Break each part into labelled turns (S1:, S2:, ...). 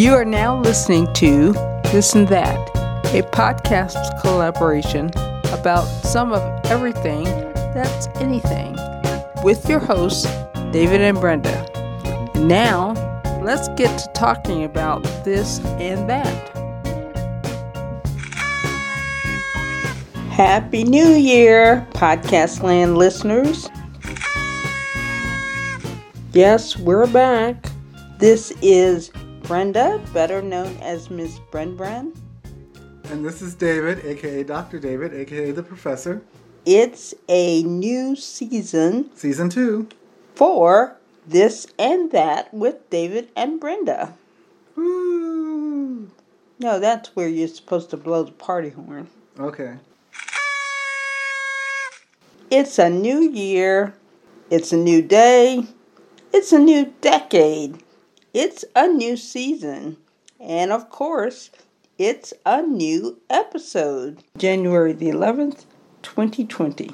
S1: You are now listening to This and That, a podcast collaboration about some of everything that's anything with your hosts, David and Brenda. Now, let's get to talking about this and that. Happy New Year, Podcast Land listeners. Yes, we're back. This is Brenda, better known as Miss Bren Bren.
S2: And this is David, aka Dr. David, aka the Professor.
S1: It's a new season.
S2: Season two.
S1: For This and That with David and Brenda.
S2: Woo!
S1: No, that's where you're supposed to blow the party horn.
S2: Okay.
S1: It's a new year. It's a new day. It's a new decade. It's a new season. And of course, it's a new episode. January the 11th, 2020.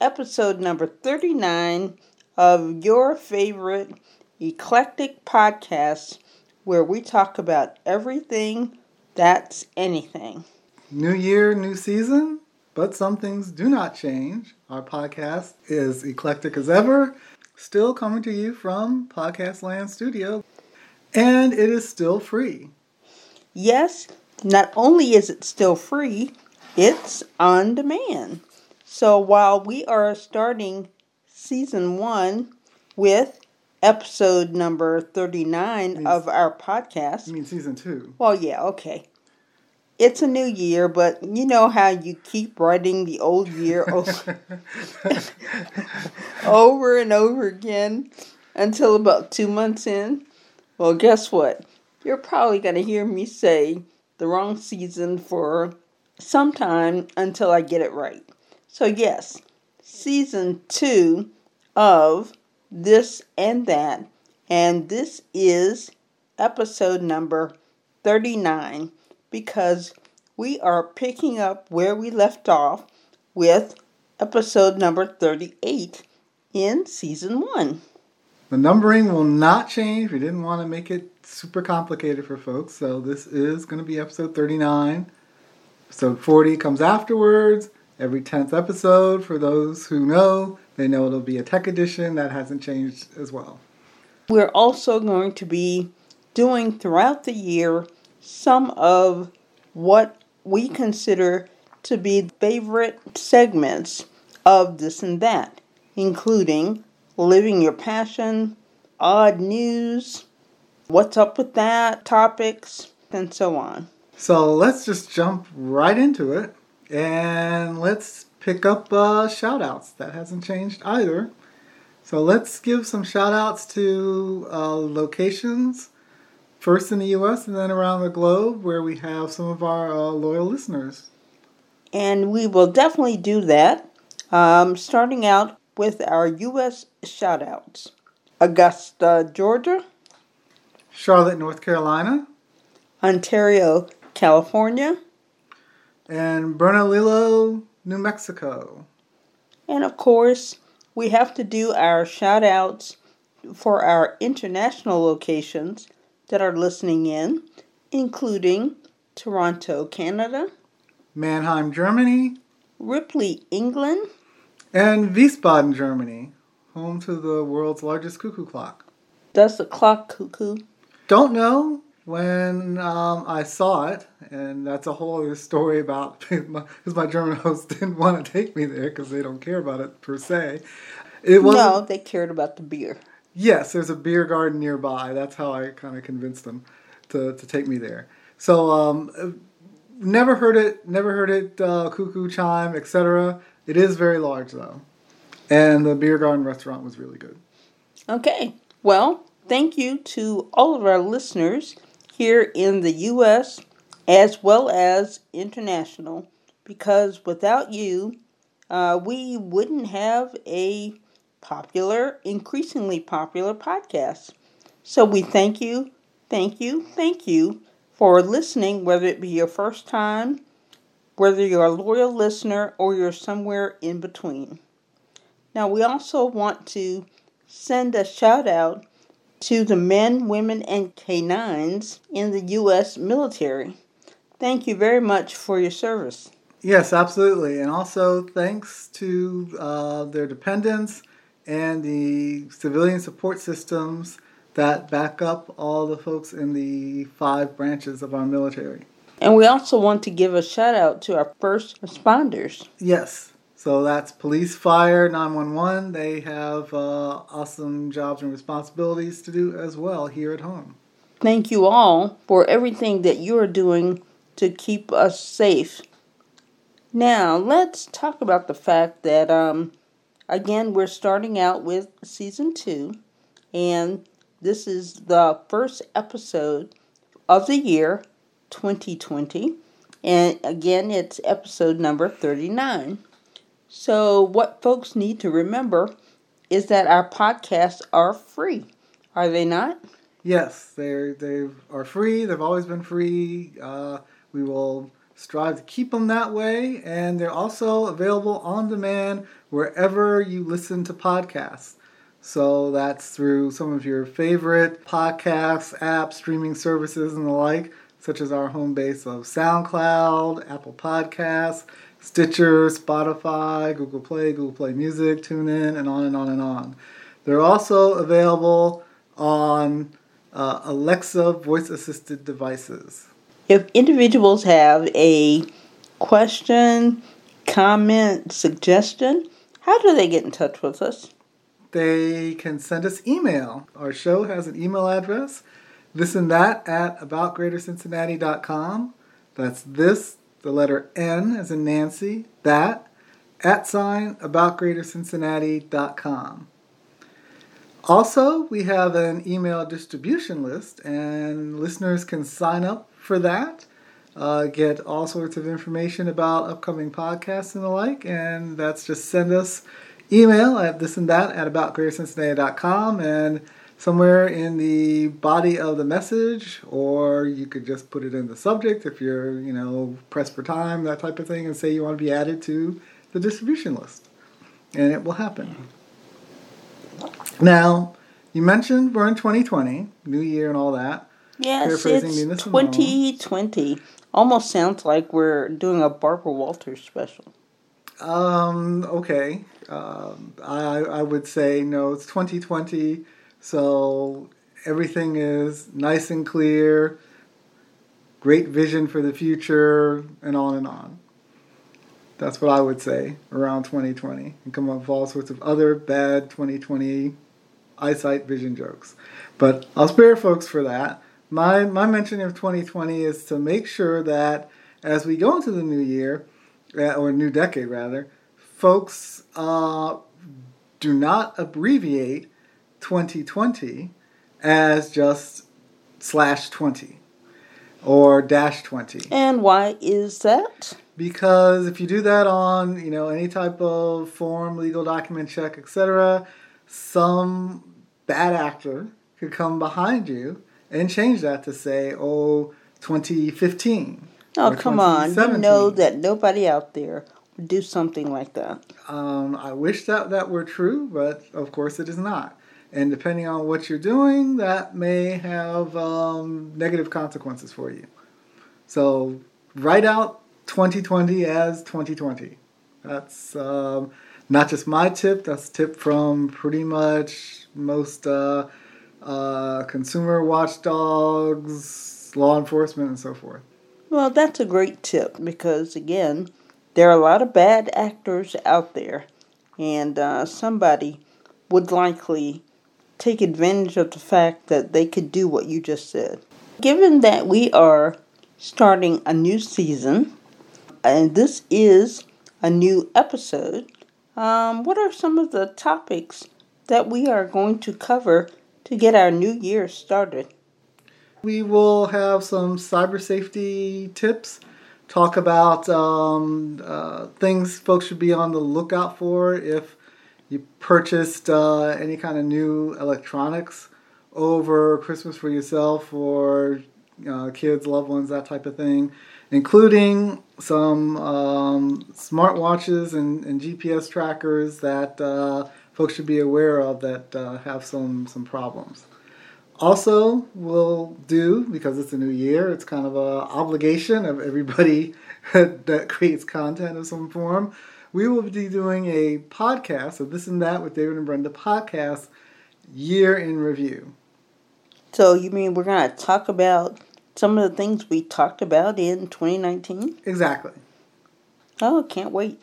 S1: Episode number 39 of your favorite eclectic podcast where we talk about everything that's anything.
S2: New year, new season, but some things do not change. Our podcast is eclectic as ever, still coming to you from Podcast Land Studio, and it is still free.
S1: Yes, not only is it still free, it's on demand. So while we are starting season one with episode number 39
S2: Means-
S1: of our podcast,
S2: You mean season two?
S1: well, yeah, okay. It's a new year, but you know how you keep writing the old year over, over and over again until about two months in? Well, guess what? You're probably going to hear me say the wrong season for some time until I get it right. So, yes, season two of This and That, and this is episode number 39 because we are picking up where we left off with episode number 38 in season one.
S2: The numbering will not change. We didn't want to make it super complicated for folks, so this is going to be episode 39. Episode 40 comes afterwards. Every 10th episode, for those who know, they know it'll be a tech edition. That hasn't changed as well.
S1: We're also going to be doing throughout the year some of what we consider to be favorite segments of this and that, including living your passion, odd news, what's up with that, topics, and so on.
S2: So let's just jump right into it and let's pick up uh, shout outs. That hasn't changed either. So let's give some shout outs to uh, locations, first in the US and then around the globe, where we have some of our uh, loyal listeners.
S1: And we will definitely do that, um, starting out with our U.S. shout outs Augusta, Georgia,
S2: Charlotte, North Carolina,
S1: Ontario, California,
S2: and Bernalillo, New Mexico.
S1: And of course, we have to do our shout outs for our international locations that are listening in, including Toronto, Canada,
S2: Mannheim, Germany,
S1: Ripley, England,
S2: and Wiesbaden, Germany, home to the world's largest cuckoo clock.
S1: Does the Clock Cuckoo.
S2: Don't know when um, I saw it, and that's a whole other story about because my German host didn't want to take me there because they don't care about it per se. It was
S1: No, they cared about the beer.
S2: yes, there's a beer garden nearby. That's how I kind of convinced them to, to take me there. So um, never heard it, never heard it, uh, cuckoo chime, etc. It is very large though, and the beer garden restaurant was really good.
S1: Okay, well, thank you to all of our listeners here in the U.S. as well as international, because without you, uh, we wouldn't have a popular, increasingly popular podcast. So we thank you, thank you, thank you for listening, whether it be your first time, whether you're a loyal listener, or you're somewhere in between. Now, we also want to send a shout out to the men, women, and canines in the U.S. military. Thank you very much for your service.
S2: Yes, absolutely. And also thanks to uh, their dependents and the civilian support systems that back up all the folks in the five branches of our military.
S1: And we also want to give a shout out to our first responders.
S2: Yes. So that's police, fire, 911. They have uh, awesome jobs and responsibilities to do as well here at home.
S1: Thank you all for everything that you are doing to keep us safe. Now, let's talk about the fact that, um, again, we're starting out with season two, and this is the first episode of the year 2020. And again, it's episode number 39. So, what folks need to remember is that our podcasts are free, are they not?
S2: Yes, they they are free. They've always been free. Uh, we will strive to keep them that way, and they're also available on demand wherever you listen to podcasts. So that's through some of your favorite podcasts, apps, streaming services, and the like, such as our home base of SoundCloud, Apple Podcasts, Stitcher, Spotify, Google Play, Google Play Music, TuneIn, and on and on and on. They're also available on uh, Alexa voice assisted devices.
S1: If individuals have a question, comment, suggestion, how do they get in touch with us?
S2: They can send us email. Our show has an email address, this and that at aboutgreatercincinnati.com. That's this, the letter N as in Nancy, that, at sign aboutgreatercincinnati.com. Also, we have an email distribution list, and listeners can sign up for that, uh, get all sorts of information about upcoming podcasts and the like, and that's just send us email at this and that at aboutgreatercincinnati.com, and somewhere in the body of the message, or you could just put it in the subject if you're, you know, pressed for time, that type of thing, and say you want to be added to the distribution list. And it will happen. Now, you mentioned we're in 2020, New Year and all that.
S1: Yes, it's 2020. Almost sounds like we're doing a Barbara Walters special.
S2: Um, okay. Um, I, I would say no, it's 2020, so everything is nice and clear, great vision for the future, and on and on. That's what I would say around 2020 and come up with all sorts of other bad 2020 eyesight vision jokes. But I'll spare folks for that. My, my mention of 2020 is to make sure that as we go into the new year, uh, or new decade rather, folks uh, do not abbreviate 2020 as just slash 20 or dash 20.
S1: And why is that?
S2: Because if you do that on, you know, any type of form, legal document check, etc., some bad actor could come behind you and change that to say, oh, 2015.
S1: Oh, come on. You know that nobody out there would do something like that.
S2: Um, I wish that that were true, but of course it is not. And depending on what you're doing, that may have um, negative consequences for you. So write out 2020 as 2020. That's um, not just my tip, that's tip from pretty much most uh, uh, consumer watchdogs, law enforcement, and so forth.
S1: Well, that's a great tip because, again, there are a lot of bad actors out there, and uh, somebody would likely take advantage of the fact that they could do what you just said. Given that we are starting a new season, and this is a new episode, um, what are some of the topics that we are going to cover to get our new year started?
S2: We will have some cyber safety tips, talk about um, uh, things folks should be on the lookout for if you purchased uh, any kind of new electronics over Christmas for yourself or uh, kids, loved ones, that type of thing, including some um, smartwatches and, and, GPS trackers that uh, folks should be aware of that uh, have some, some problems. Also, we'll do because it's a new year. It's kind of an obligation of everybody that creates content of some form. We will be doing a podcast of this and that with David and Brenda podcast year in review.
S1: So you mean we're going to talk about some of the things we talked about in 2019?
S2: Exactly.
S1: Oh, can't wait.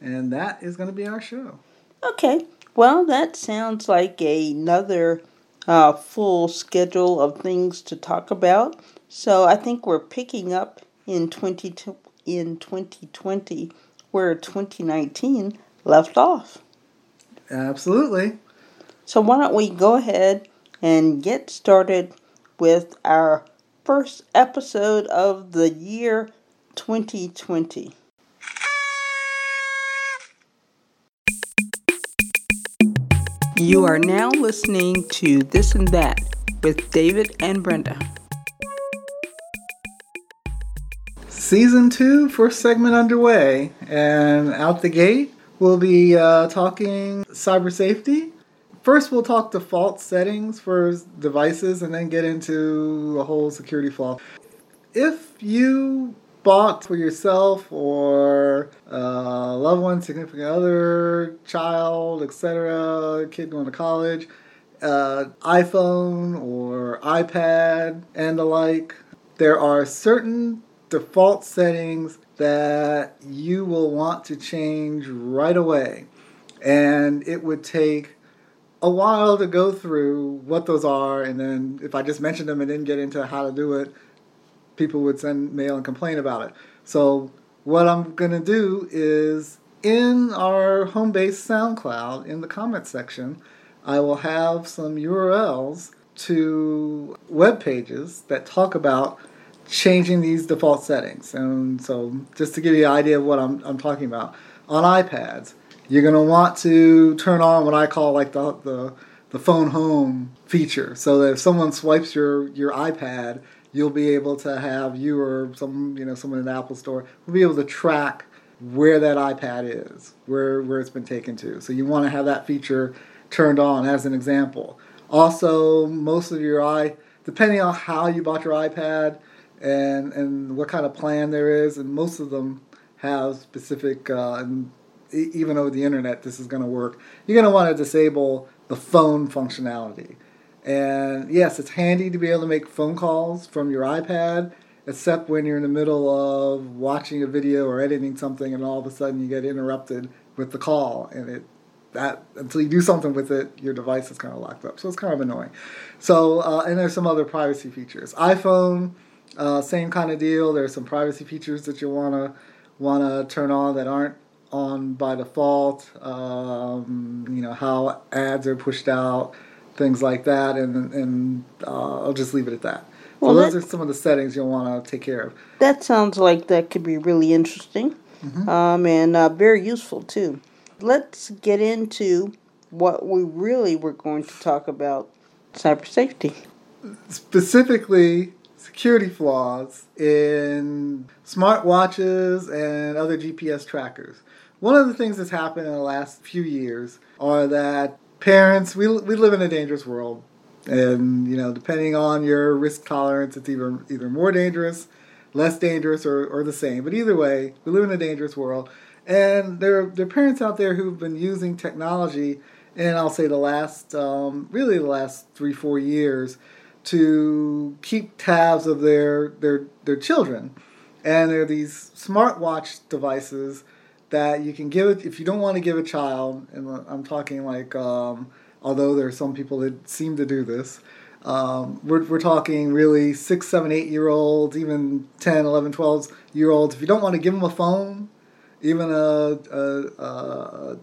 S2: And that is going to be our show.
S1: Okay. Well, that sounds like another uh, full schedule of things to talk about. So I think we're picking up in 20 in 2020 where 2019 left off.
S2: Absolutely.
S1: So why don't we go ahead and get started with our first episode of the year 2020. You are now listening to This and That with David and Brenda.
S2: Season two, first segment underway, and out the gate, we'll be uh, talking cyber safety. First, we'll talk default settings for devices and then get into a whole security flaw. If you bought for yourself or a loved one, significant other, child, etc., kid going to college, uh, iPhone or iPad and the like, there are certain default settings that you will want to change right away. And it would take a while to go through what those are, and then if I just mentioned them and didn't get into how to do it, people would send mail and complain about it. So what I'm going to do is in our home base SoundCloud, in the comment section, I will have some URLs to web pages that talk about changing these default settings. And so just to give you an idea of what I'm, I'm talking about, on iPads, you're going to want to turn on what I call like the, the, the phone home feature so that if someone swipes your, your iPad, you'll be able to have you or some you know someone in the Apple store will be able to track where that iPad is, where where it's been taken to. So you want to have that feature turned on as an example. Also, most of your i depending on how you bought your iPad and and what kind of plan there is, and most of them have specific. Uh, and even over the internet, this is going to work. You're going to want to disable the phone functionality. And yes, it's handy to be able to make phone calls from your iPad, except when you're in the middle of watching a video or editing something, and all of a sudden you get interrupted with the call, and it that until you do something with it, your device is kind of locked up. So it's kind of annoying. So uh, and there's some other privacy features. iPhone, uh, same kind of deal. There's some privacy features that you wanna wanna turn on that aren't on by default. Um, you know how ads are pushed out things like that, and and uh, I'll just leave it at that. Well, so those that, are some of the settings you'll want to take care of.
S1: That sounds like that could be really interesting, mm-hmm. um, and uh, very useful too. Let's get into what we really were going to talk about: cyber safety.
S2: Specifically, security flaws in smartwatches and other GPS trackers. One of the things that's happened in the last few years are that parents, we, we live in a dangerous world. And, you know, depending on your risk tolerance, it's either, either more dangerous, less dangerous, or, or the same. But either way, we live in a dangerous world. And there, there are parents out there who've been using technology, and I'll say the last, um, really the last three, four years, to keep tabs of their, their, their children. And there are these smartwatch devices that you can give it if you don't want to give a child, and I'm talking like, um, although there are some people that seem to do this, um, we're, we're talking really six, seven, eight year olds, even 10, 11, 12 year olds. If you don't want to give them a phone, even a, a, a,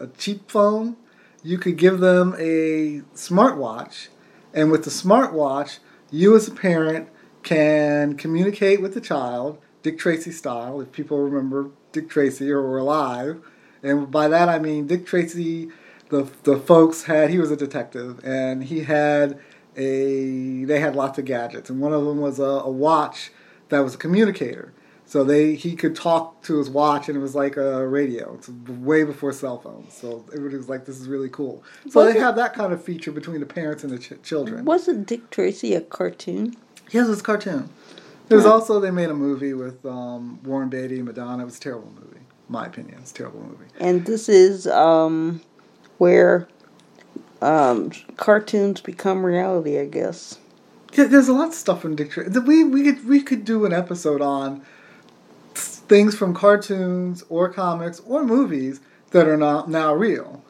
S2: a cheap phone, you could give them a smartwatch. And with the smartwatch, you as a parent can communicate with the child, Dick Tracy style, if people remember Dick Tracy or were alive. And by that I mean Dick Tracy, the the folks had he was a detective and he had a they had lots of gadgets and one of them was a, a watch that was a communicator. So they he could talk to his watch and it was like a radio. It's way before cell phones. So everybody was like, "This is really cool." So
S1: Was
S2: they
S1: it-
S2: have that kind of feature between the parents and the ch- children.
S1: Wasn't Dick Tracy a cartoon?
S2: Yes, it's a cartoon. There's
S1: Right.
S2: also they made a movie with um, Warren Beatty and Madonna. It was a terrible movie, in my opinion. It's a terrible movie.
S1: And this is um, where um, cartoons become reality, I guess.
S2: Yeah, there's a lot of stuff in Dick Tracy. We we could we could do an episode on things from cartoons or comics or movies that are not now real.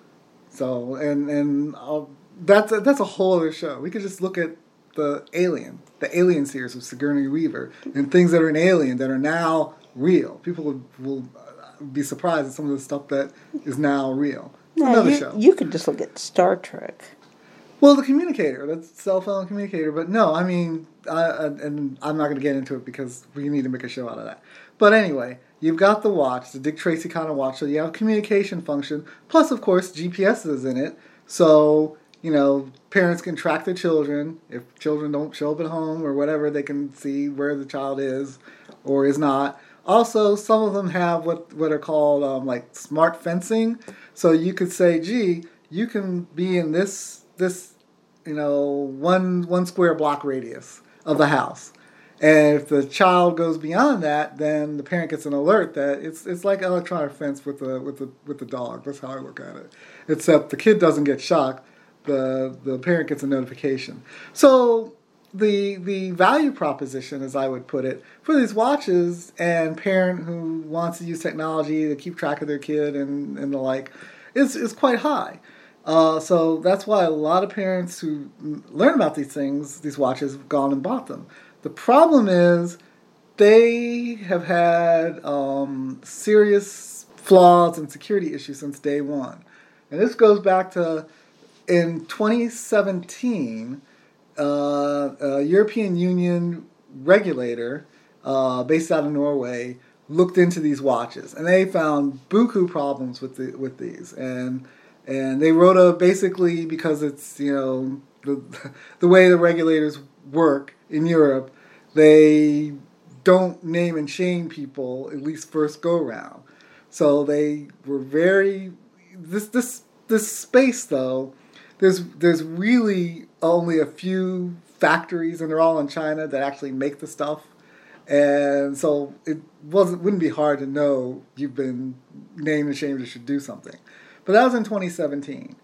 S2: So and and I'll, that's a, that's a whole other show. We could just look at the Alien, the Alien series with Sigourney Weaver, and things that are in Alien that are now real. People will, will uh, be surprised at some of the stuff that is now real.
S1: No,
S2: another
S1: you,
S2: show.
S1: you could just look at Star Trek.
S2: Well, the communicator, that's cell phone communicator. But no, I mean, I, I, and I'm not going to get into it because we need to make a show out of that. But anyway, you've got the watch, the Dick Tracy kind of watch. So you have communication function. Plus, of course, GPS is in it. So, you know, parents can track their children. If children don't show up at home or whatever, they can see where the child is or is not. Also, some of them have what, what are called um, like smart fencing. So you could say, gee, you can be in this this you know one one square block radius of the house and if the child goes beyond that then the parent gets an alert that it's it's like electronic fence with the with the with the dog. That's how i look at it. Except the kid doesn't get shocked. The the parent gets a notification. So the the value proposition as i would put it for these watches and parent who wants to use technology to keep track of their kid and and the like is is quite high. Uh, so that's why a lot of parents who learn about these things, these watches, have gone and bought them. The problem is they have had um, serious flaws and security issues since day one. And this goes back to in 2017, uh, a European Union regulator uh, based out of Norway looked into these watches, and they found buku problems with the with these, and and they wrote a basically because it's you know the the way the regulators work in Europe, they don't name and shame people at least first go round. So they were very this this this space though. There's there's really only a few factories and they're all in China that actually make the stuff. And so it wasn't wouldn't be hard to know you've been named and shamed or should do something. But that was in 2017.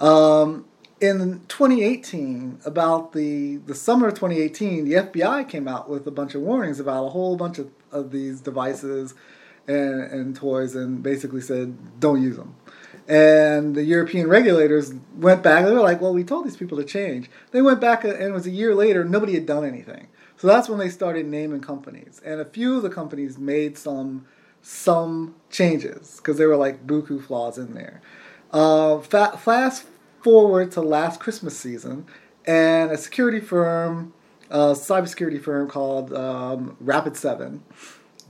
S2: Um, in 2018, about the, the summer of 2018, the FBI came out with a bunch of warnings about a whole bunch of, of these devices and, and toys and basically said, don't use them. And the European regulators went back. They were like, well, we told these people to change. They went back, and it was a year later, nobody had done anything. So that's when they started naming companies. And a few of the companies made some some changes because there were like buku flaws in there. Uh, fa- fast forward to last Christmas season, and a security firm, a cybersecurity firm called um, Rapid Seven,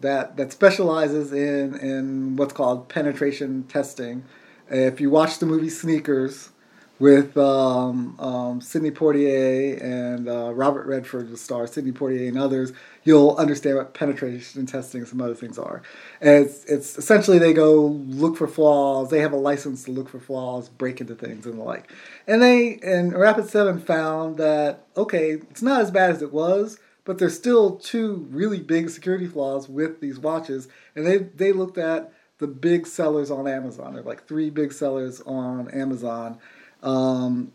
S2: that that specializes in in what's called penetration testing. If you watch the movie Sneakers with um, um, Sidney Poitier and uh, Robert Redford, the star Sidney Poitier and others, you'll understand what penetration testing and some other things are. And it's, it's essentially they go look for flaws. They have a license to look for flaws, break into things, and the like. And they and Rapid Seven found that okay, it's not as bad as it was, but there's still two really big security flaws with these watches. And they they looked at the big sellers on Amazon. There are like three big sellers on Amazon um,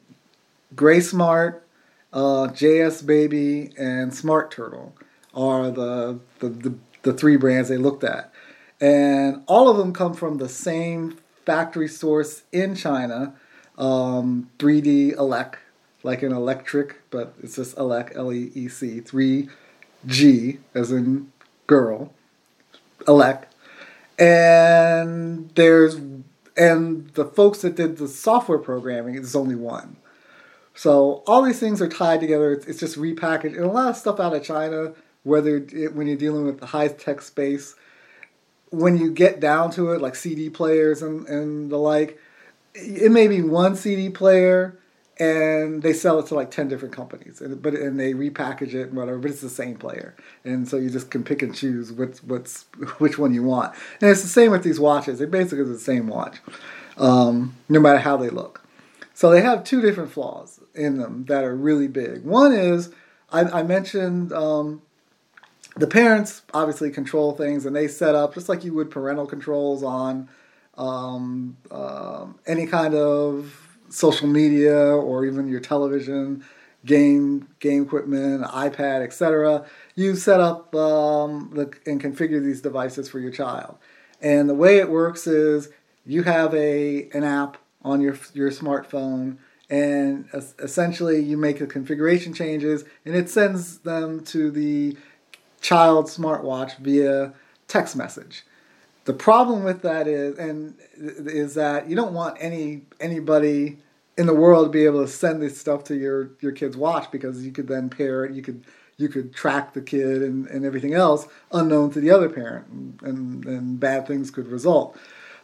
S2: Gray Smart, uh, JS Baby, and Smart Turtle are the, the, the, the three brands they looked at. And all of them come from the same factory source in China, um, 3G Elec, like an electric, but it's just Elec, L E E C, 3G, as in girl, Elec. And there's and the folks that did the software programming is only one. So all these things are tied together. It's, it's just repackaged, and a lot of stuff out of China. Whether it, when you're dealing with the high tech space, when you get down to it, like CD players and, and the like, it may be one CD player, and they sell it to like 10 different companies and but and they repackage it and whatever but it's the same player. And so you just can pick and choose what's what's which one you want. And it's the same with these watches. They basically the same watch um, no matter how they look. So they have two different flaws in them that are really big. One is i, I mentioned um, the parents obviously control things and they set up just like you would parental controls on um, um any kind of social media or even your television, game game equipment, iPad, etc. You set up um, the, and configure these devices for your child. And the way it works is you have a an app on your your smartphone and essentially you make the configuration changes and it sends them to the child smartwatch via text message. The problem with that is and is that you don't want any anybody in the world to be able to send this stuff to your your kid's watch because you could then pair it you could you could track the kid and, and everything else unknown to the other parent and, and, and bad things could result.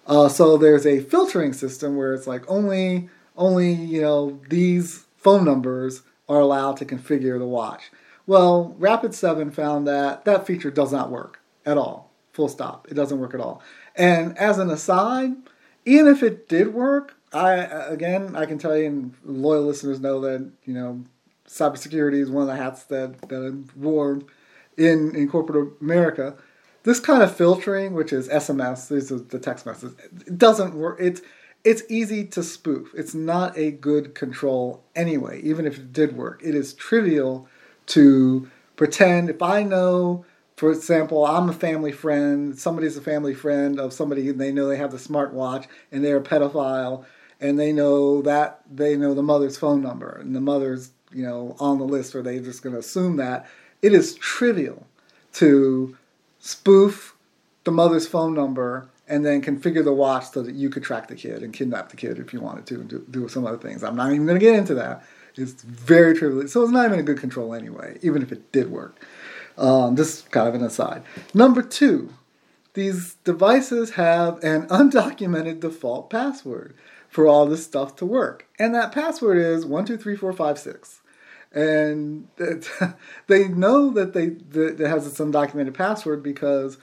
S2: Uh, so there's a filtering system where it's like only only you know these phone numbers are allowed to configure the watch. Well rapid 7 found that that feature does not work at all full stop it doesn't work at all and as an aside even if it did work I again, I can tell you, and loyal listeners know that you know cybersecurity is one of the hats that that I wore in in corporate America. This kind of filtering, which is SMS, these are the text messages, it doesn't work. It's it's easy to spoof. It's not a good control anyway. Even if it did work, it is trivial to pretend. If I know for example, I'm a family friend, somebody's a family friend of somebody, and they know they have the smartwatch and they're a pedophile, and they know that they know the mother's phone number and the mother's you know on the list or they're just going to assume that. It is trivial to spoof the mother's phone number and then configure the watch so that you could track the kid and kidnap the kid if you wanted to and do, do some other things. I'm not even going to get into that. It's very trivial. So it's not even a good control anyway even if it did work um, just kind of an aside number two these devices have an undocumented default password for all this stuff to work. And that password is one two three four five six. And they know that they that it has this undocumented password because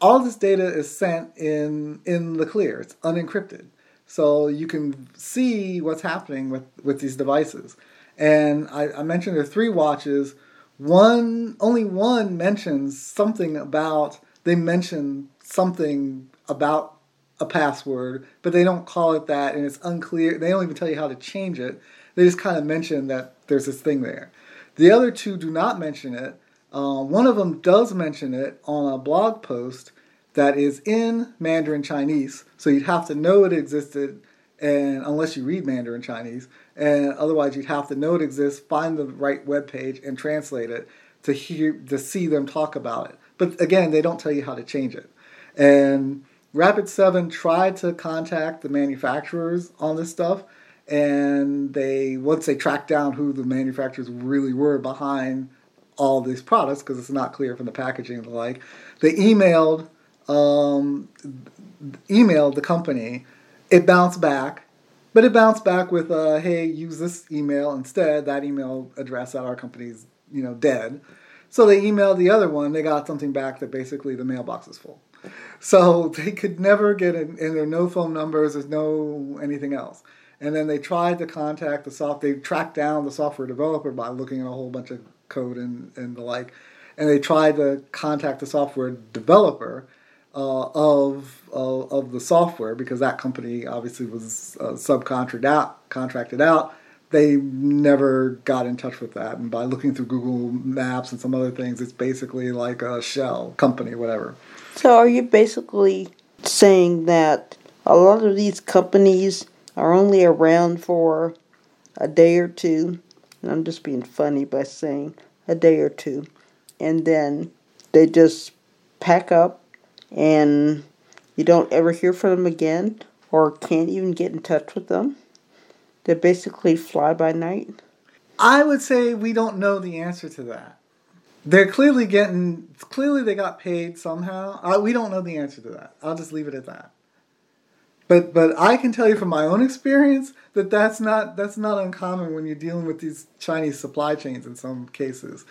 S2: all this data is sent in in the clear. It's unencrypted, so you can see what's happening with with these devices. And I, I mentioned there are three watches. One only one mentions something about they mention something about a password, but they don't call it that, and it's unclear. They don't even tell you how to change it. They just kind of mention that there's this thing there. The other two do not mention it. Uh, one of them does mention it on a blog post that is in Mandarin Chinese, so you'd have to know it existed, and unless you read Mandarin Chinese, and otherwise you'd have to know it exists, find the right web page, and translate it to hear to see them talk about it. But again, they don't tell you how to change it, and Rapid 7 tried to contact the manufacturers on this stuff, and they once they tracked down who the manufacturers really were behind all these products, because it's not clear from the packaging and the like, they emailed um, emailed the company. It bounced back, but it bounced back with, uh, "Hey, use this email instead." That email address at our company's you know dead. So they emailed the other one. They got something back that basically the mailbox is full. So they could never get in, and there are no phone numbers, there's no anything else. And then they tried to contact the soft, they tracked down the software developer by looking at a whole bunch of code and, and the like. And they tried to contact the software developer uh, of, uh, of the software because that company obviously was uh, subcontracted out, contracted out. They never got in touch with that. And by looking through Google Maps and some other things, it's basically like a shell company, whatever.
S1: So are you basically saying that a lot of these companies are only around for a day or two? And I'm just being funny by saying a day or two. And then they just pack up and you don't ever hear from them again or can't even get in touch with them. They're basically fly by night.
S2: I would say we don't know the answer to that they're clearly getting clearly they got paid somehow. I, we don't know the answer to that. I'll just leave it at that. But but I can tell you from my own experience that that's not that's not uncommon when you're dealing with these Chinese supply chains in some cases,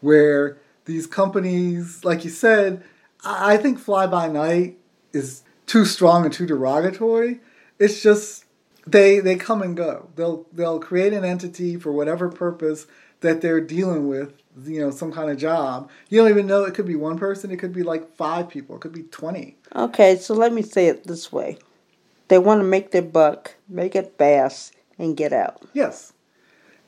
S2: where these companies, like you said, I think fly by night is too strong and too derogatory. It's just they they come and go. They'll they'll create an entity for whatever purpose that they're dealing with, you know, some kind of job. You don't even know it could be one person, it could be like five people, it could be 20.
S1: Okay, so let me say it this way. They want to make their buck, make it fast and get out.
S2: Yes.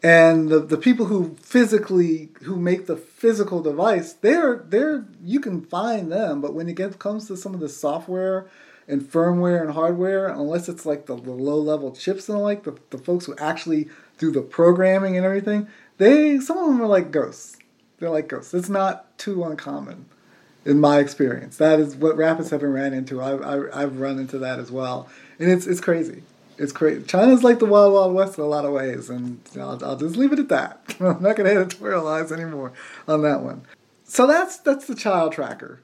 S2: And the, the people who physically who make the physical device, they're they're you can find them, but when it gets comes to some of the software and firmware and hardware, unless it's like the, the low level chips and the like the, the folks who actually do the programming and everything, they some of them are like ghosts. They're like ghosts. It's not too uncommon, in my experience. That is what Rapid Seven ran into. I've I've run into that as well, and it's it's crazy. It's crazy. China's like the wild wild west in a lot of ways, and I'll, I'll just leave it at that. I'm not going to editorialize anymore on that one. So that's that's the child tracker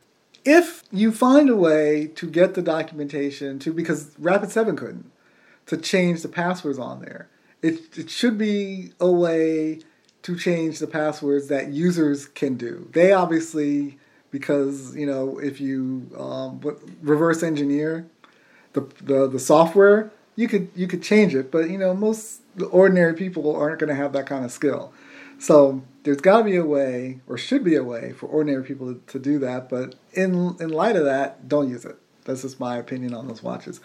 S2: if you find a way to get the documentation to because Rapid7 couldn't to change the passwords on there, it, it should be a way to change the passwords that users can do. They obviously because you know if you um, reverse engineer the, the the software, you could you could change it, but you know most ordinary people aren't going to have that kind of skill. So there's got to be a way, or should be a way, for ordinary people to, to do that. But in in light of that, don't use it. That's just my opinion on those watches.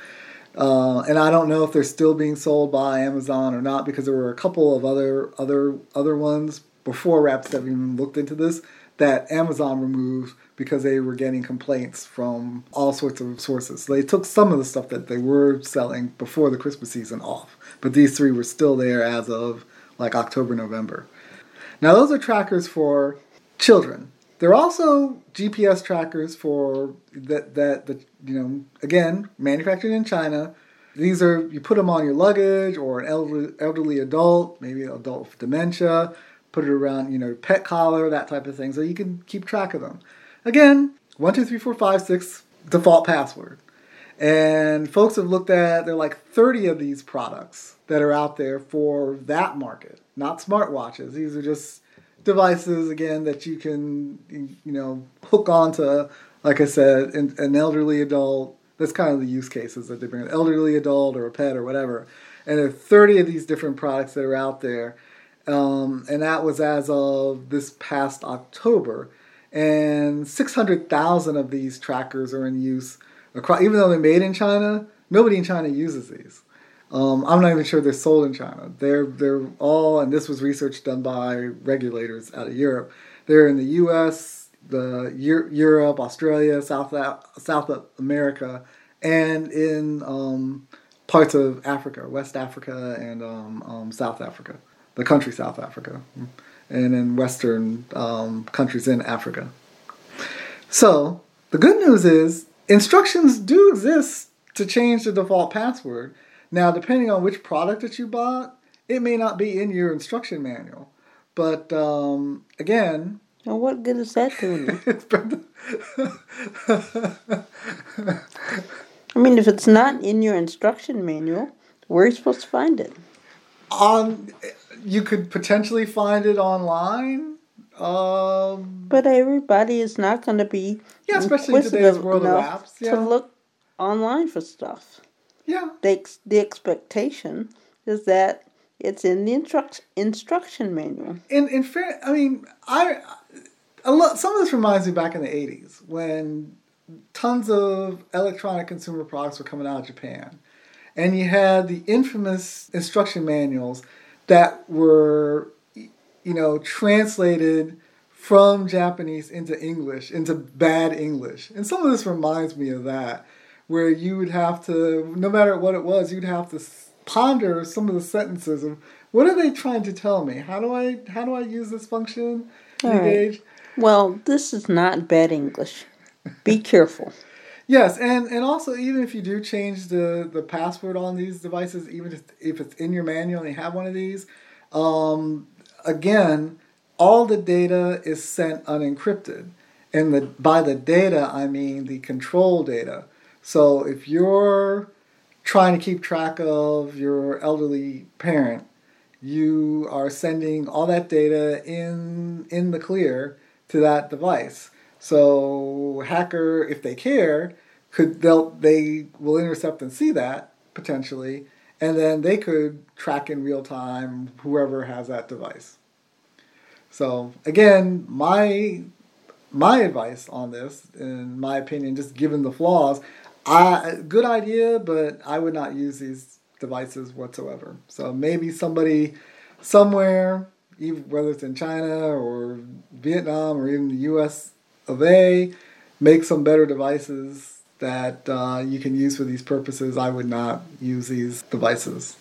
S2: Uh, and I don't know if they're still being sold by Amazon or not because there were a couple of other other other ones before Raps have even looked into this that Amazon removed because they were getting complaints from all sorts of sources. So they took some of the stuff that they were selling before the Christmas season off, but these three were still there as of like October, November. Now, those are trackers for children. They're also GPS trackers for that that the you know again manufactured in China. These are you put them on your luggage or an elderly, elderly adult, maybe an adult with dementia. Put it around you know pet collar that type of thing, so you can keep track of them. Again, one two three four five six default password. And folks have looked at there are like 30 of these products that are out there for that market not smartwatches. These are just devices again that you can you know hook onto. Like I said, an, an elderly adult. That's kind of the use cases that they bring: an elderly adult or a pet or whatever. And there are 30 of these different products that are out there, um, and that was as of this past October. And 600,000 of these trackers are in use across. Even though they're made in China, nobody in China uses these. Um, I'm not even sure they're sold in China. They're they're all, and this was research done by regulators out of Europe. They're in the U.S., the Europe, Australia, South South America, and in um, parts of Africa, West Africa, and um, um South Africa, the country South Africa, and in Western um, countries in Africa. So the good news is instructions do exist to change the default password now, depending on which product that you bought, it may not be in your instruction manual. But um, again,
S1: now what good is that doing? I mean, if it's not in your instruction manual, where are you supposed to find it?
S2: On, you could potentially find it online. Um,
S1: but everybody is not going to be
S2: yeah, especially today's world of apps,
S1: yeah. to look online for stuff.
S2: Yeah.
S1: The, the expectation is that it's in the instruct, instruction manual.
S2: In in fair, I mean, I a lot. Some of this reminds me back in the '80s when tons of electronic consumer products were coming out of Japan, and you had the infamous instruction manuals that were, you know, translated from Japanese into English into bad English, and some of this reminds me of that where you would have to, no matter what it was, you'd have to ponder some of the sentences of what are they trying to tell me? How do I how do I use this function? Engage. Right.
S1: Well, this is not bad English. Be careful.
S2: Yes, and, and also even if you do change the, the password on these devices, even if, if it's in your manual and you have one of these, um, again, all the data is sent unencrypted. And the, by the data, I mean the control data. So if you're trying to keep track of your elderly parent, you are sending all that data in in the clear to that device. So hacker, if they care, could they'll they will intercept and see that potentially, and then they could track in real time whoever has that device. So again, my my advice on this, in my opinion, just given the flaws, I, good idea, but I would not use these devices whatsoever. So maybe somebody somewhere, even whether it's in China or Vietnam or even the U.S. of A, make some better devices that uh, you can use for these purposes. I would not use these devices.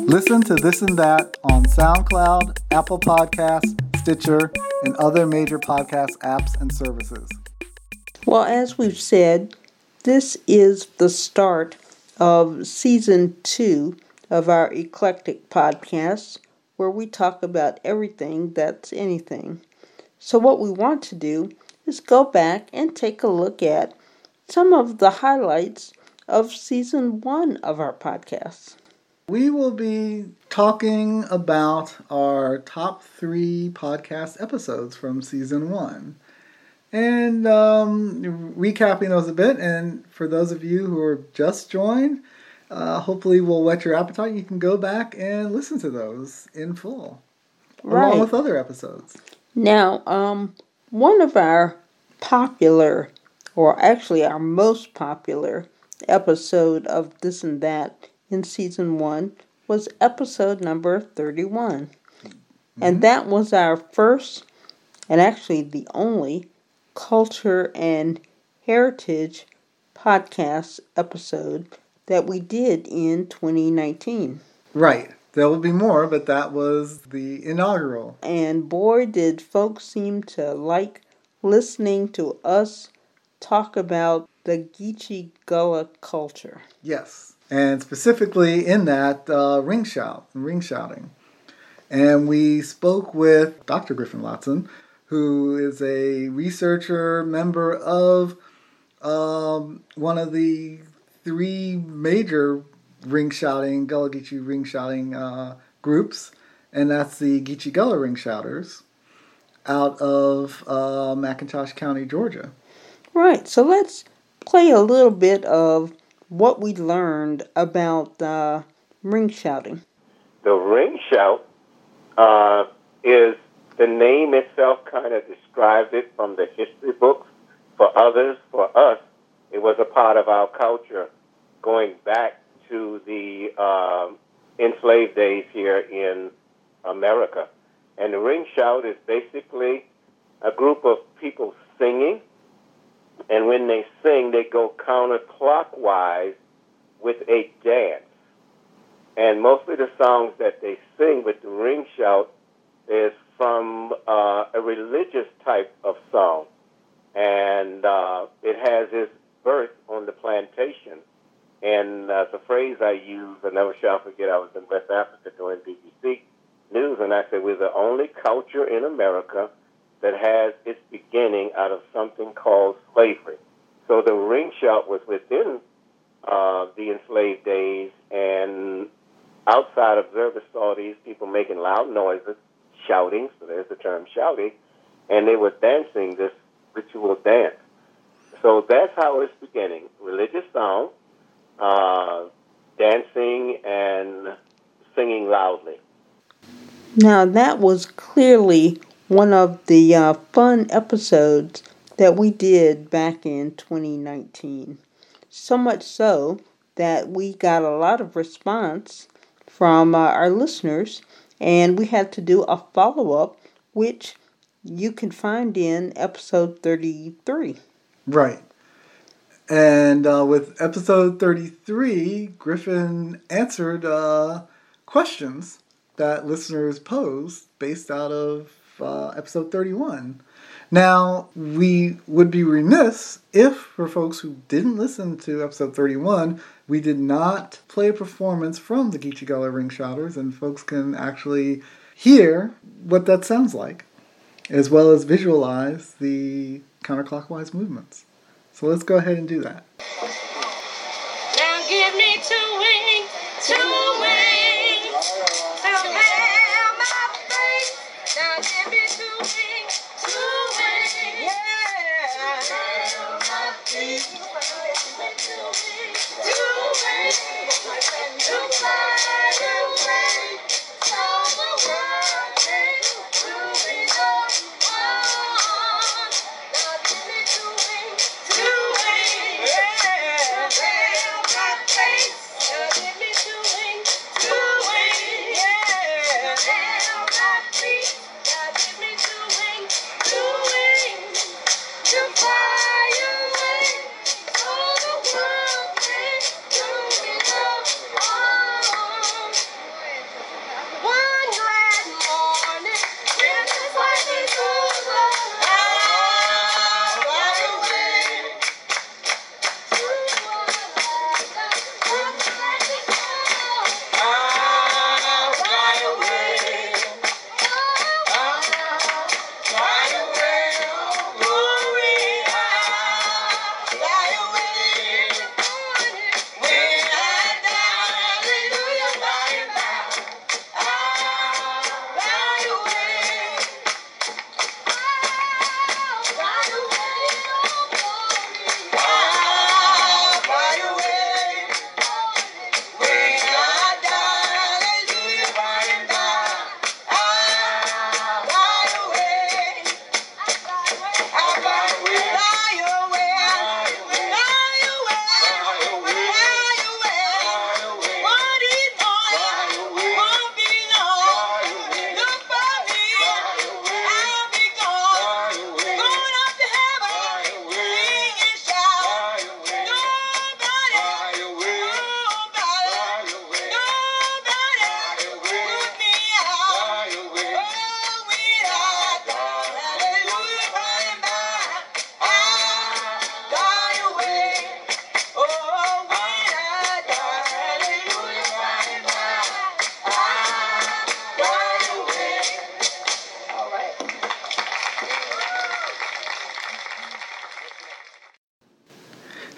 S2: Listen to This and That on SoundCloud, Apple Podcasts, Stitcher, and other major podcast apps and services.
S1: Well, as we've said, this is the start of season two of our eclectic podcast, where we talk about everything that's anything. So, what we want to do is go back and take a look at some of the highlights of season one of our podcast.
S2: We will be talking about our top three podcast episodes from season one and um, recapping those a bit. And for those of you who are just joined, uh, hopefully we'll whet your appetite. You can go back and listen to those in full, right. along with other episodes.
S1: Now, um, one of our popular, or actually our most popular episode of This and That in season one was episode number 31. Mm-hmm. And that was our first, and actually the only, culture and heritage podcast episode that we did in 2019.
S2: Right. There will be more, but that was the inaugural.
S1: And boy, did folks seem to like listening to us talk about the Geechee Gullah culture.
S2: Yes, and specifically in that uh, ring shout, ring shouting. And we spoke with Dr. Griffin Lotson, who is a researcher, member of um, one of the three major ring shouting, Gullah Geechee ring shouting uh, groups, and that's the Geechee Gullah Ring Shouters out of uh, McIntosh County, Georgia.
S1: Right, so let's play a little bit of what we learned about uh, ring shouting.
S3: The ring shout uh, is the name itself kind of describes it from the history books. For others, for us, it was a part of our culture going back to the um, enslaved days here in America. And the ring shout is basically a group of people singing, and when they sing, they go counterclockwise with a dance. And mostly the songs that they sing with the ring shout is from uh, a religious type of song, and uh, it has its birth on the plantation. And uh, the phrase I use, I never shall forget, I was in West Africa doing BBC News, and I said, We're the only culture in America that has its beginning out of something called slavery. So the ring shout was within uh, the enslaved days, and outside observers saw these people making loud noises shouting, so there's the term shouting, and they were dancing this ritual dance. So that's how it's beginning. Religious song, uh, dancing, and singing loudly.
S1: Now, that was clearly one of the uh, fun episodes that we did back in 2019. So much so that we got a lot of response from uh, our listeners and we had to do a follow up, which you can find in episode 33.
S2: Right. And uh, with episode 33, Griffin answered uh, questions that listeners posed based out of uh, episode 31. Now, we would be remiss if, for folks who didn't listen to episode 31, we did not play a performance from the Geechee Gullah Ring Shouters, and folks can actually hear what that sounds like, as well as visualize the counterclockwise movements.
S4: So let's go ahead and do that.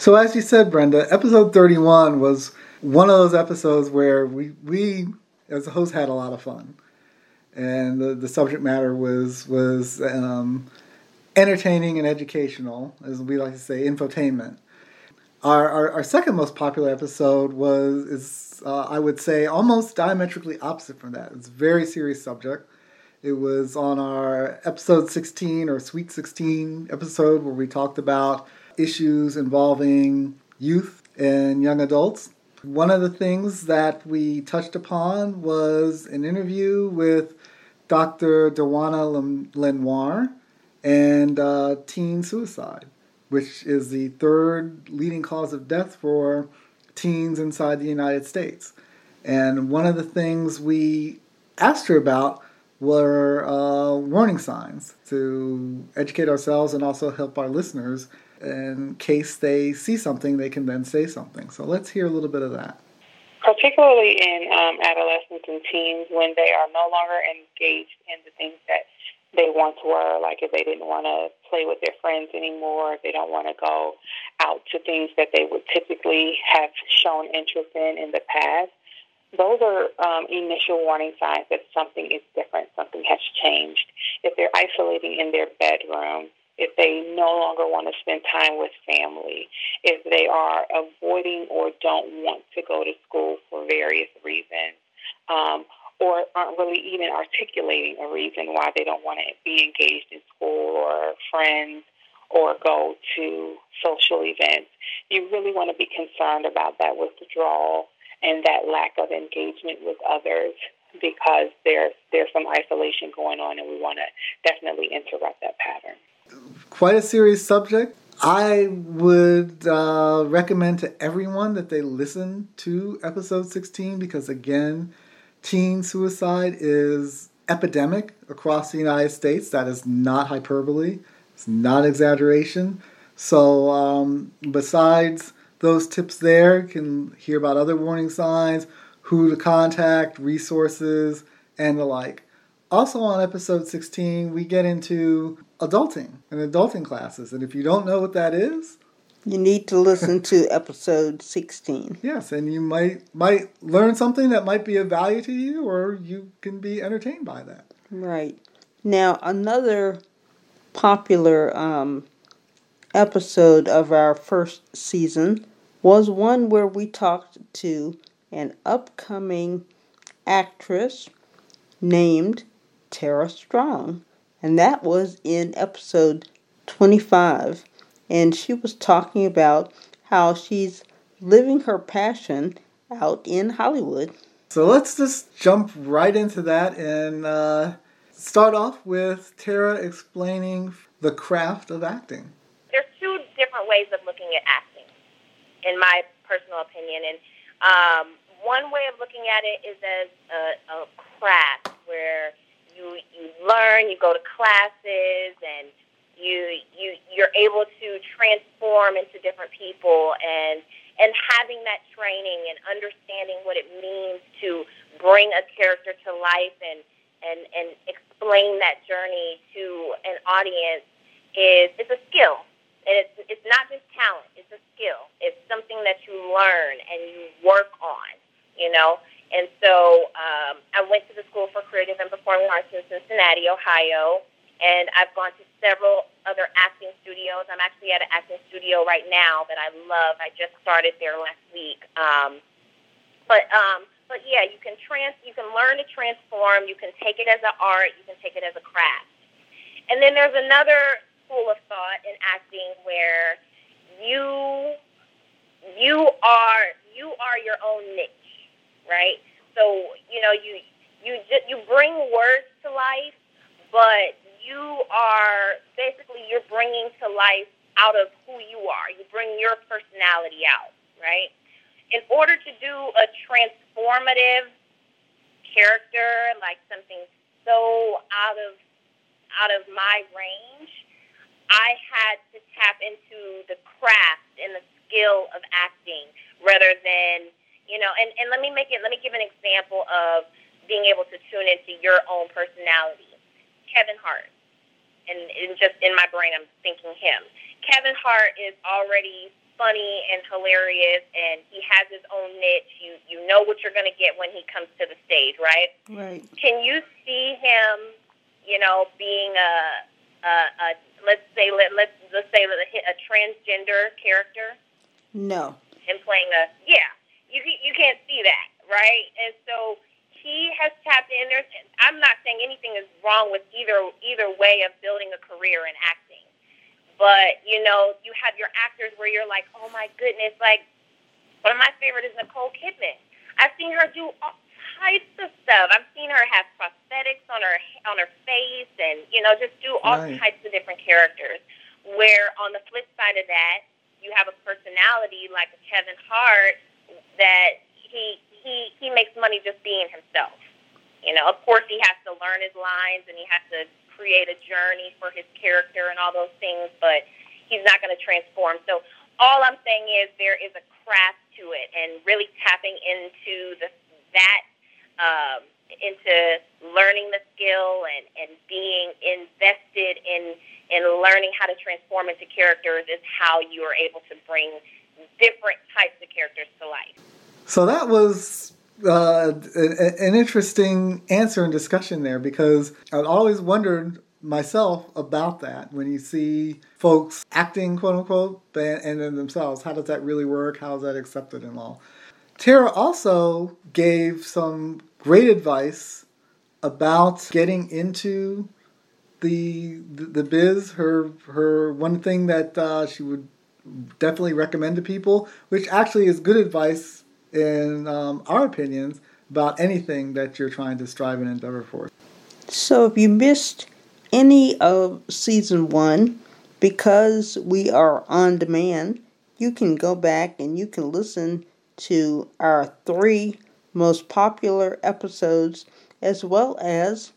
S2: So
S4: as you said, Brenda, episode 31 was one of those episodes where we, we as a host had a lot of fun. And the, the subject matter was was um, entertaining and educational, as we like to say, infotainment. Our, our, our second most popular episode was is uh, I would say almost diametrically opposite from that. It's a very serious subject. It was on our episode 16 or Sweet 16 episode where we talked about issues involving youth and young adults. One of the things that we touched upon was an interview with Dr. Dewana Lenoir and uh, teen suicide, which is the third leading cause of death for teens inside the United States. And one of the things we asked her about were uh, warning signs to educate ourselves and also help our listeners in case they see something, they can then say something. So let's hear a little bit of that.
S5: particularly in um, adolescents and teens when they are no longer engaged in the things that they once were, like if they didn't want to play with their friends anymore, if they don't want to go out to things that they would typically have shown interest in in the past. Those are um, initial warning signs that something is different, something has changed. If they're isolating in their bedroom, if they no longer want to spend time with family, if they are avoiding or don't want to go to school for various reasons, um, or aren't really even articulating a reason why they don't want to be engaged in school or friends or go to social events, you really want to be concerned about that withdrawal and that lack of engagement with others because there's there's some isolation going on and we want to definitely interrupt that pattern.
S4: Quite a serious subject. I would uh, recommend to everyone that they listen to episode 16 because, again, teen suicide is epidemic across the United States. That is not hyperbole, it's not exaggeration. So, um, besides those tips there, can hear about other warning signs, who to contact, resources, and the like. Also, on episode 16, we get into adulting and adulting classes. And if you don't know what that is,
S1: You need to listen to episode 16.
S2: Yes, and you might might learn something that might be of value to you, or you can be entertained by that.
S1: Right. Now, another popular um, episode of our first season was one where we talked to an upcoming actress named Tara Strong. And that was in episode 25. And she was talking about how she's living her passion out in Hollywood.
S2: So let's just jump right into that and uh, start off with Tara explaining the craft of acting.
S6: there's two different ways of looking at acting, in my personal opinion. And um, one way of looking at it is as a, a craft where you you learn, you go to classes, and you you you're able to transform into different people and and having that training and understanding what it means to bring a character to life and and and explain that journey to an audience is is a skill. And it's it's not just talent; it's a skill. It's something that you learn and you work on. You know. And so um, I went to the School for Creative and Performing Arts in Cincinnati, Ohio, and I've gone to several other acting studios. I'm actually at an acting studio right now that I love. I just started there last week. Um, but um, but yeah, you can trans you can learn to transform. You can take it as an art. You can take it as a craft. And then there's another school of thought in acting where you you are you are your own niche, right? So you know you you just you bring words to life, but you are basically you're bringing to life out of who you are. You bring your personality out, right? In order to do a transformative character, like something so out of out of my range, I had to tap into the craft and the skill of acting rather than, you know, and, and let me make it, let me give an example of being able to tune into your own personality. Kevin Hart. And, and just in my brain, I'm thinking him. Kevin Hart is already funny and hilarious, and he has his own niche. You you know what you're going to get when he comes to the stage, right?
S1: Right.
S6: Can you see him, you know, being a, a, a let's say let let's let's say a, a transgender character,
S1: No.
S6: him playing a yeah, you you can't see that, right? And so he has tapped in. There's I'm not saying anything is wrong with either either way of building a career in acting, but you know, you have your actors where you're like, oh my goodness, like one of my favorite is Nicole Kidman. I've seen her do all types of stuff. I've seen her have prosthetics on her on her face, and you know, just do all
S2: Right.
S6: types of different characters. Where on the flip side of that, you have a personality like a Kevin Hart that he he he makes money just being himself. You know, of course, he has to learn his lines and he has to create a journey for his character and all those things, but he's not going to transform. So all I'm saying is there is a craft to it, and really tapping into the that um, into learning the skill and and being invested in in learning how to transform into characters is how you are able to bring different types of characters to life.
S2: So that was uh, an interesting answer and discussion there because I'd always wondered myself about that when you see folks acting quote unquote and, and then themselves. How does that really work? How is that accepted in law tara also gave some great advice about getting into the the, the biz. Her her one thing that uh, she would definitely recommend to people which actually is good advice in um, our opinions about anything that you're trying to strive and endeavor for.
S1: So if you missed any of season one, because we are on demand, you can go back and you can listen to our three most popular episodes as well as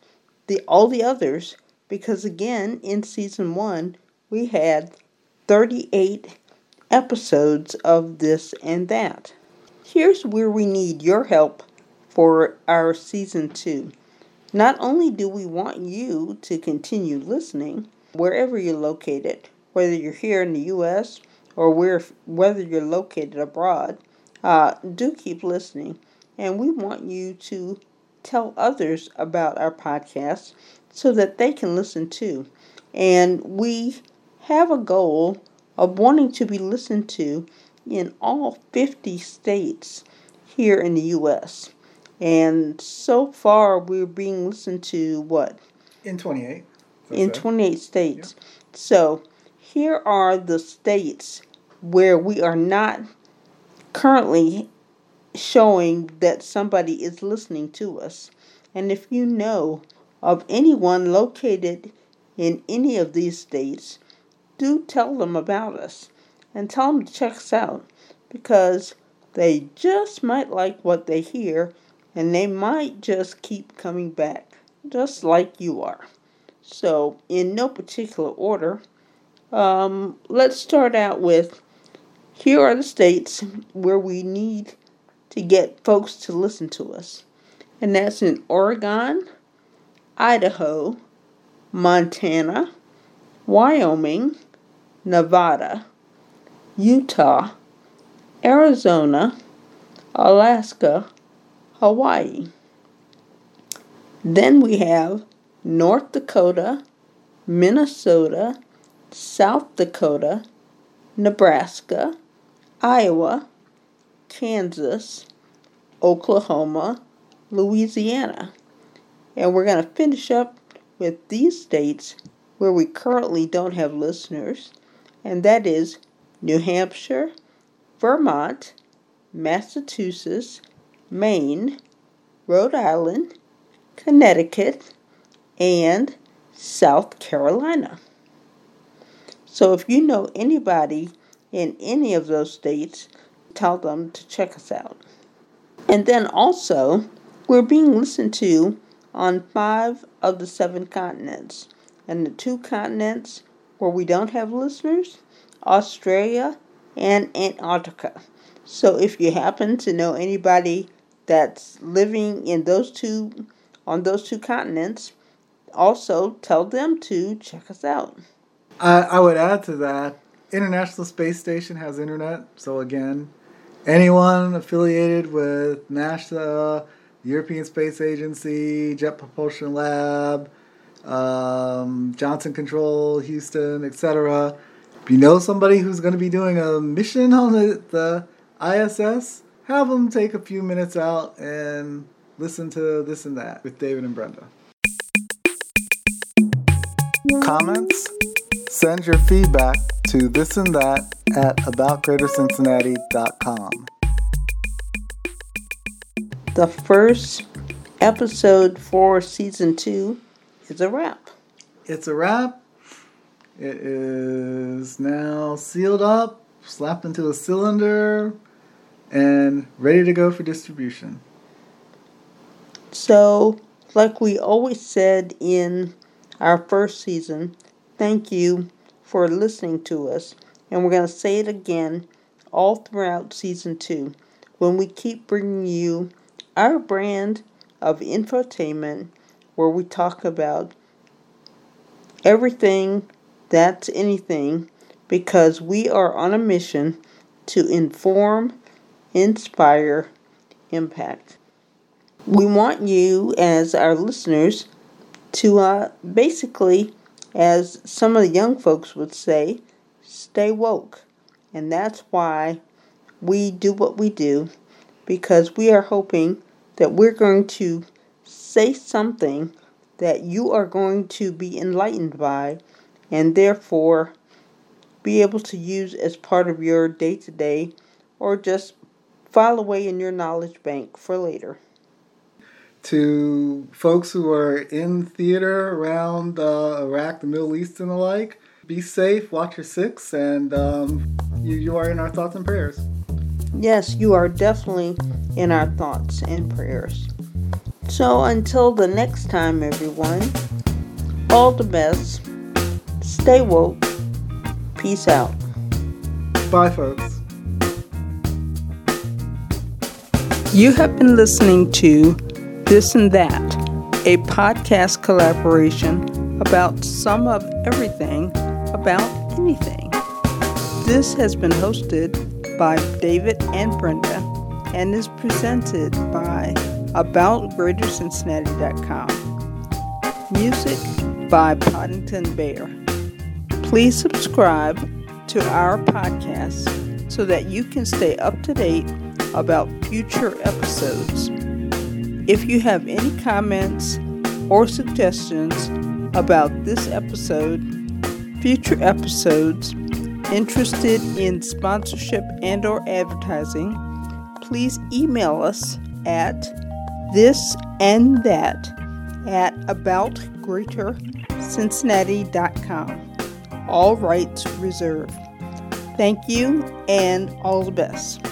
S1: the all the others because again in season 1 we had 38 episodes of this and that. Here's where we need your help for our season 2. Not only do we want you to continue listening wherever you're located, whether you're here in the US or where, whether you're located abroad, uh, do keep listening. And we want you to tell others about our podcast so that they can listen too. And we have a goal of wanting to be listened to in all 50 states here in the U.S. And so far, we're being listened to what?
S2: In 28.
S1: in 28 states. So here are the states where we are not currently showing that somebody is listening to us. And if you know of anyone located in any of these states, do tell them about us and tell them to check us out because they just might like what they hear and they might just keep coming back, just like you are. So, in no particular order, um, let's start out with here are the states where we need to get folks to listen to us. And that's in Oregon, Idaho, Montana, Wyoming, Nevada, Utah, Arizona, Alaska, Hawaii. Then we have North Dakota, Minnesota, South Dakota, Nebraska, Iowa, Kansas, Oklahoma, Louisiana. And we're going to finish up with these states where we currently don't have listeners, and that is New Hampshire, Vermont, Massachusetts, Maine, Rhode Island, Connecticut, and South Carolina. So if you know anybody in any of those states, tell them to check us out. And then also, we're being listened to on five of the seven continents. And the two continents where we don't have listeners, Australia and Antarctica. So if you happen to know anybody that's living in those two on those two continents, also tell them to check us out.
S2: I, I would add to that, International Space Station has internet. So again, anyone affiliated with NASA, European Space Agency, Jet Propulsion Lab, um, Johnson Control, Houston, etc. If you know somebody who's going to be doing a mission on the, the ISS, have them take a few minutes out and listen to this and that with David and Brenda. Comments? Send your feedback to this and that at aboutgreatercincinnati.com.
S1: The first episode for season two is a wrap.
S2: It's a wrap. It is now sealed up, slapped into a cylinder, and ready to go for distribution.
S1: So, like we always said in our first season, thank you for listening to us. And we're going to say it again all throughout season two when we keep bringing you our brand of infotainment where we talk about everything that's anything because we are on a mission to inform, inspire, impact. We want you, as our listeners, to uh, basically, as some of the young folks would say, stay woke. And that's why we do what we do because we are hoping that we're going to say something that you are going to be enlightened by and therefore be able to use as part of your day to day or just file away in your knowledge bank for later.
S2: To folks who are in theater around uh, Iraq, the Middle East, and the like, be safe, watch your six, and um, you, you are in our thoughts and prayers.
S1: Yes, you are definitely in our thoughts and prayers. So until the next time, everyone, all the best. Stay woke. Peace out.
S2: Bye, folks.
S1: You have been listening to This and That, a podcast collaboration about some of everything about anything. This has been hosted by David and Brenda and is presented by AboutGreaterCincinnati.com. Music by Poddington Bear. Please subscribe to our podcast so that you can stay up to date about future episodes. If you have any comments or suggestions about this episode, future episodes, interested in sponsorship and or advertising, please email us at this and that at aboutgreatercincinnati.com. All rights reserved. Thank you and all the best.